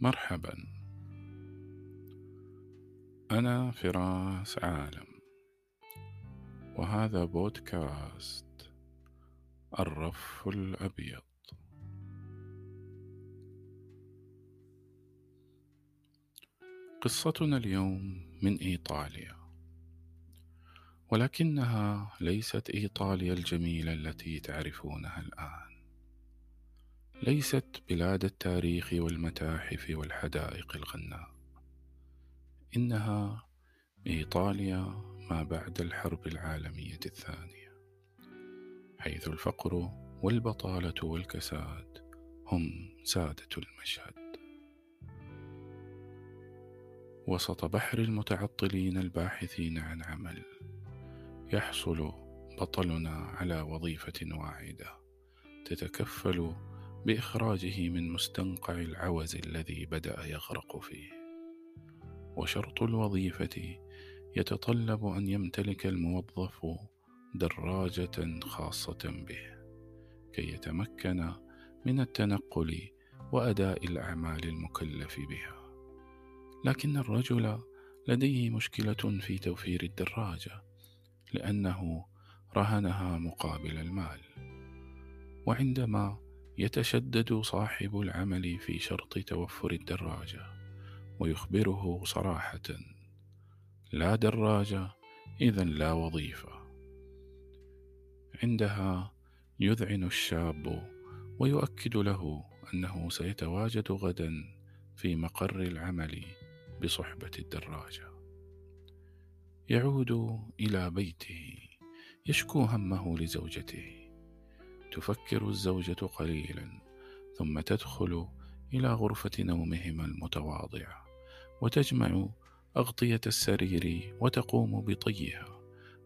مرحبا. أنا فراس عالم. وهذا بودكاست الرف الأبيض. قصتنا اليوم من إيطاليا. ولكنها ليست إيطاليا الجميلة التي تعرفونها الآن. ليست بلاد التاريخ والمتاحف والحدائق الغناء. إنها إيطاليا ما بعد الحرب العالمية الثانية حيث الفقر والبطالة والكساد هم سادة المشهد. وسط بحر المتعطلين الباحثين عن عمل يحصل بطلنا على وظيفة واعدة تتكفل بإخراجه من مستنقع العوز الذي بدأ يغرق فيه. وشرط الوظيفة يتطلب أن يمتلك الموظف دراجة خاصة به كي يتمكن من التنقل وأداء الأعمال المكلف بها. لكن الرجل لديه مشكلة في توفير الدراجة لأنه رهنها مقابل المال. وعندما يتشدد صاحب العمل في شرط توفر الدراجة ويخبره صراحة لا دراجة إذا لا وظيفة. عندها يذعن الشاب ويؤكد له أنه سيتواجد غدا في مقر العمل بصحبة الدراجة. يعود إلى بيته يشكو همه لزوجته. تفكر الزوجة قليلا ثم تدخل إلى غرفة نومهما المتواضعة وتجمع أغطية السرير وتقوم بطيها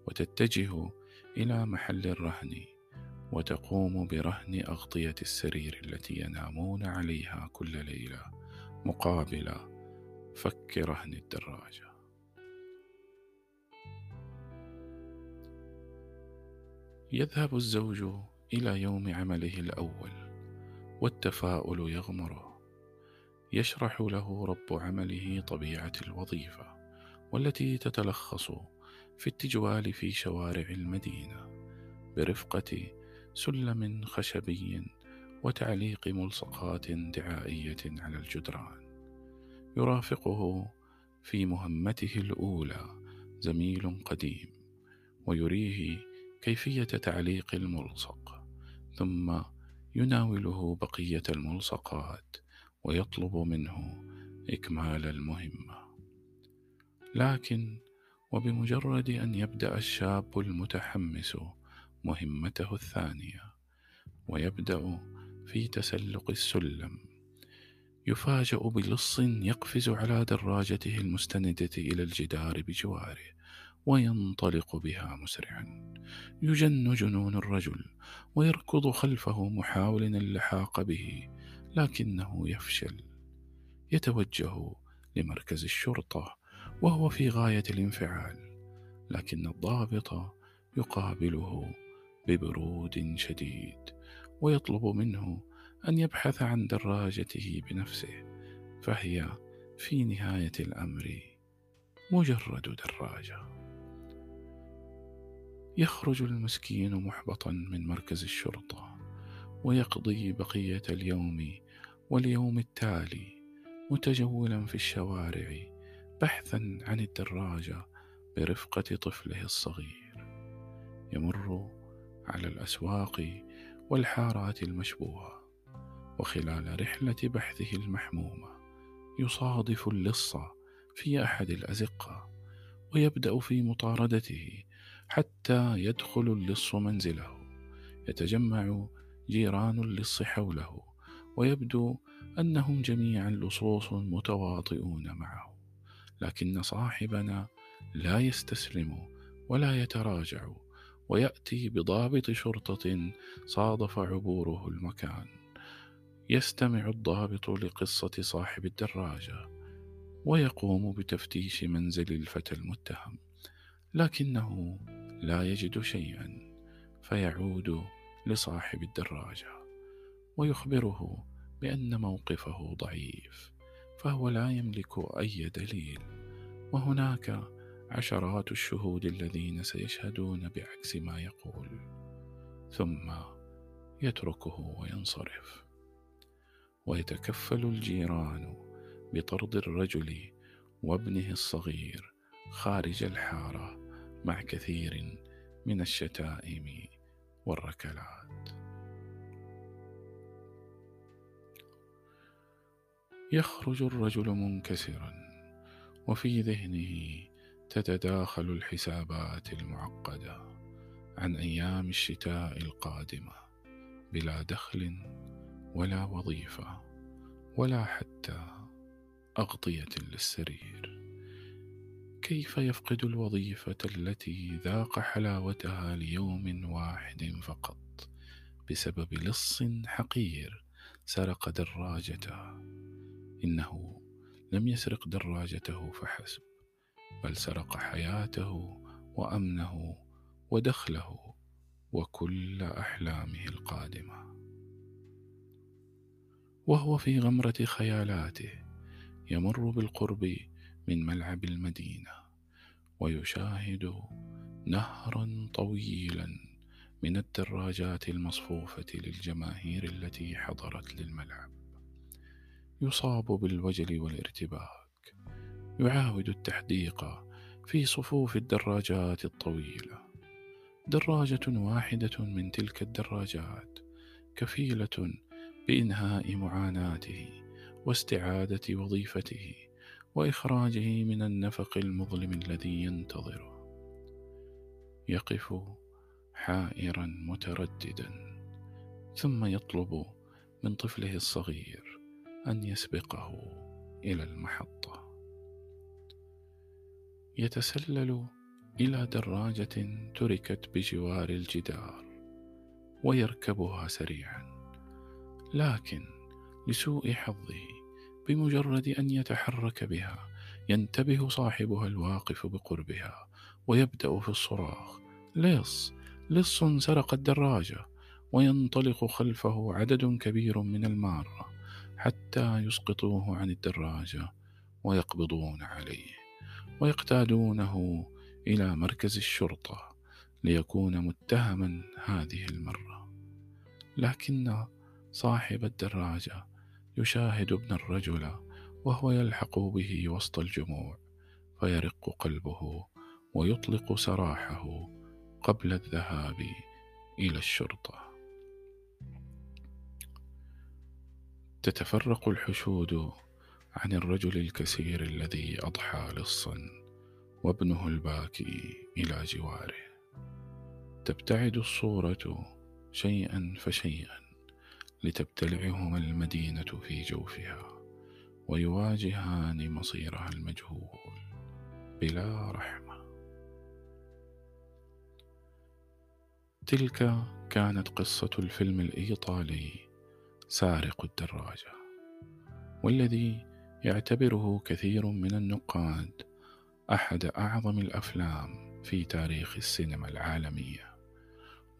وتتجه إلى محل الرهن وتقوم برهن أغطية السرير التي ينامون عليها كل ليلة مقابل فك رهن الدراجة. يذهب الزوج إلى يوم عمله الأول والتفاؤل يغمره يشرح له رب عمله طبيعة الوظيفة والتي تتلخص في التجوال في شوارع المدينة برفقة سلم خشبي وتعليق ملصقات دعائية على الجدران. يرافقه في مهمته الأولى زميل قديم ويريه كيفية تعليق الملصق. ثم يناوله بقية الملصقات ويطلب منه إكمال المهمة. لكن وبمجرد أن يبدأ الشاب المتحمس مهمته الثانية ويبدأ في تسلق السلم يفاجأ بلص يقفز على دراجته المستندة إلى الجدار بجواره وينطلق بها مسرعا. يجن جنون الرجل ويركض خلفه محاولا اللحاق به لكنه يفشل. يتوجه لمركز الشرطة وهو في غاية الانفعال لكن الضابط يقابله ببرود شديد ويطلب منه أن يبحث عن دراجته بنفسه فهي في نهاية الأمر مجرد دراجة. يخرج المسكين محبطا من مركز الشرطة ويقضي بقية اليوم واليوم التالي متجولا في الشوارع بحثا عن الدراجة برفقة طفله الصغير. يمر على الأسواق والحارات المشبوهة وخلال رحلة بحثه المحمومة يصادف اللص في أحد الأزقة ويبدأ في مطاردته حتى يدخل اللص منزله. يتجمع جيران اللص حوله ويبدو أنهم جميعا لصوص متواطئون معه. لكن صاحبنا لا يستسلم ولا يتراجع ويأتي بضابط شرطة صادف عبوره المكان. يستمع الضابط لقصة صاحب الدراجة ويقوم بتفتيش منزل الفتى المتهم. لكنه لا يجد شيئا فيعود لصاحب الدراجة ويخبره بأن موقفه ضعيف فهو لا يملك أي دليل. وهناك عشرات الشهود الذين سيشهدون بعكس ما يقول. ثم يتركه وينصرف. ويتكفل الجيران بطرد الرجل وابنه الصغير خارج الحارة مع كثير من الشتائم والركلات. يخرج الرجل منكسرا وفي ذهنه تتداخل الحسابات المعقدة عن أيام الشتاء القادمة بلا دخل ولا وظيفة ولا حتى أغطية للسرير. كيف يفقد الوظيفة التي ذاق حلاوتها ليوم واحد فقط؟ بسبب لص حقير سرق دراجته. إنه لم يسرق دراجته فحسب بل سرق حياته وأمنه ودخله وكل أحلامه القادمة. وهو في غمرة خيالاته يمر بالقرب من ملعب المدينة ويشاهد نهرا طويلا من الدراجات المصفوفة للجماهير التي حضرت للملعب. يصاب بالوجل والارتباك. يعاود التحديق في صفوف الدراجات الطويلة. دراجة واحدة من تلك الدراجات كفيلة بإنهاء معاناته واستعادة وظيفته وإخراجه من النفق المظلم الذي ينتظره. يقف حائرا مترددا ثم يطلب من طفله الصغير أن يسبقه إلى المحطة. يتسلل إلى دراجة تركت بجوار الجدار ويركبها سريعا لكن لسوء حظه بمجرد أن يتحرك بها ينتبه صاحبها الواقف بقربها ويبدأ في الصراخ. لص لص سرق الدراجة وينطلق خلفه عدد كبير من المارة حتى يسقطوه عن الدراجة ويقبضون عليه ويقتادونه إلى مركز الشرطة ليكون متهما هذه المرة. لكن صاحب الدراجة يشاهد ابن الرجل وهو يلحق به وسط الجموع فيرق قلبه ويطلق سراحه قبل الذهاب إلى الشرطة. تتفرق الحشود عن الرجل الكثير الذي أضحى لصا وابنه الباكي إلى جواره. تبتعد الصورة شيئا فشيئا. لتبتلعهما المدينة في جوفها ويواجهان مصيرها المجهول بلا رحمة. تلك كانت قصة الفيلم الإيطالي سارق الدراجة والذي يعتبره كثير من النقاد أحد أعظم الأفلام في تاريخ السينما العالمية.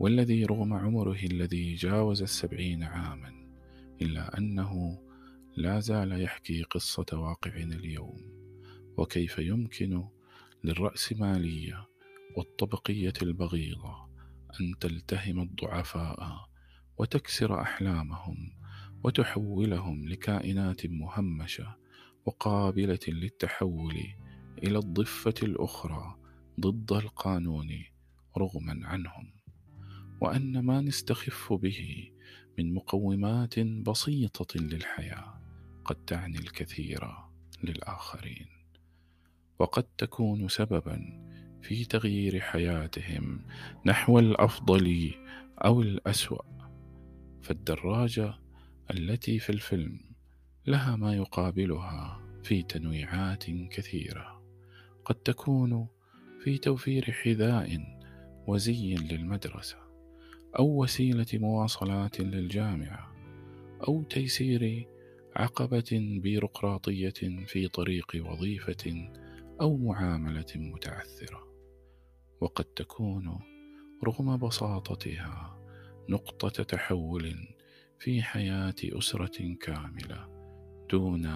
والذي رغم عمره الذي جاوز السبعين عاما إلا أنه لا زال يحكي قصة واقعنا اليوم وكيف يمكن للرأسمالية والطبقية البغيضة أن تلتهم الضعفاء وتكسر أحلامهم وتحولهم لكائنات مهمشة وقابلة للتحول إلى الضفة الأخرى ضد القانون رغما عنهم. وأن ما نستخف به من مقومات بسيطة للحياة قد تعني الكثير للآخرين وقد تكون سببا في تغيير حياتهم نحو الأفضل أو الأسوأ. فالدراجة التي في الفيلم لها ما يقابلها في تنويعات كثيرة قد تكون في توفير حذاء وزي للمدرسة. أو وسيلة مواصلات للجامعة أو تيسير عقبة بيروقراطية في طريق وظيفة أو معاملة متعثرة. وقد تكون رغم بساطتها نقطة تحول في حياة أسرة كاملة دون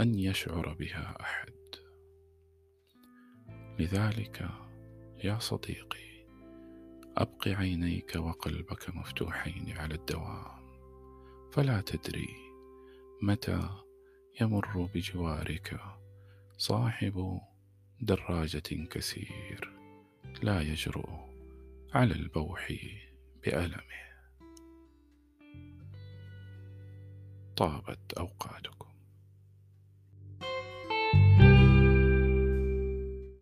أن يشعر بها أحد. لذلك يا صديقي أبق عينيك وقلبك مفتوحين على الدوام. فلا تدري متى يمر بجوارك صاحب دراجة كسير لا يجرؤ على البوح بألمه. طابت أوقاتكم.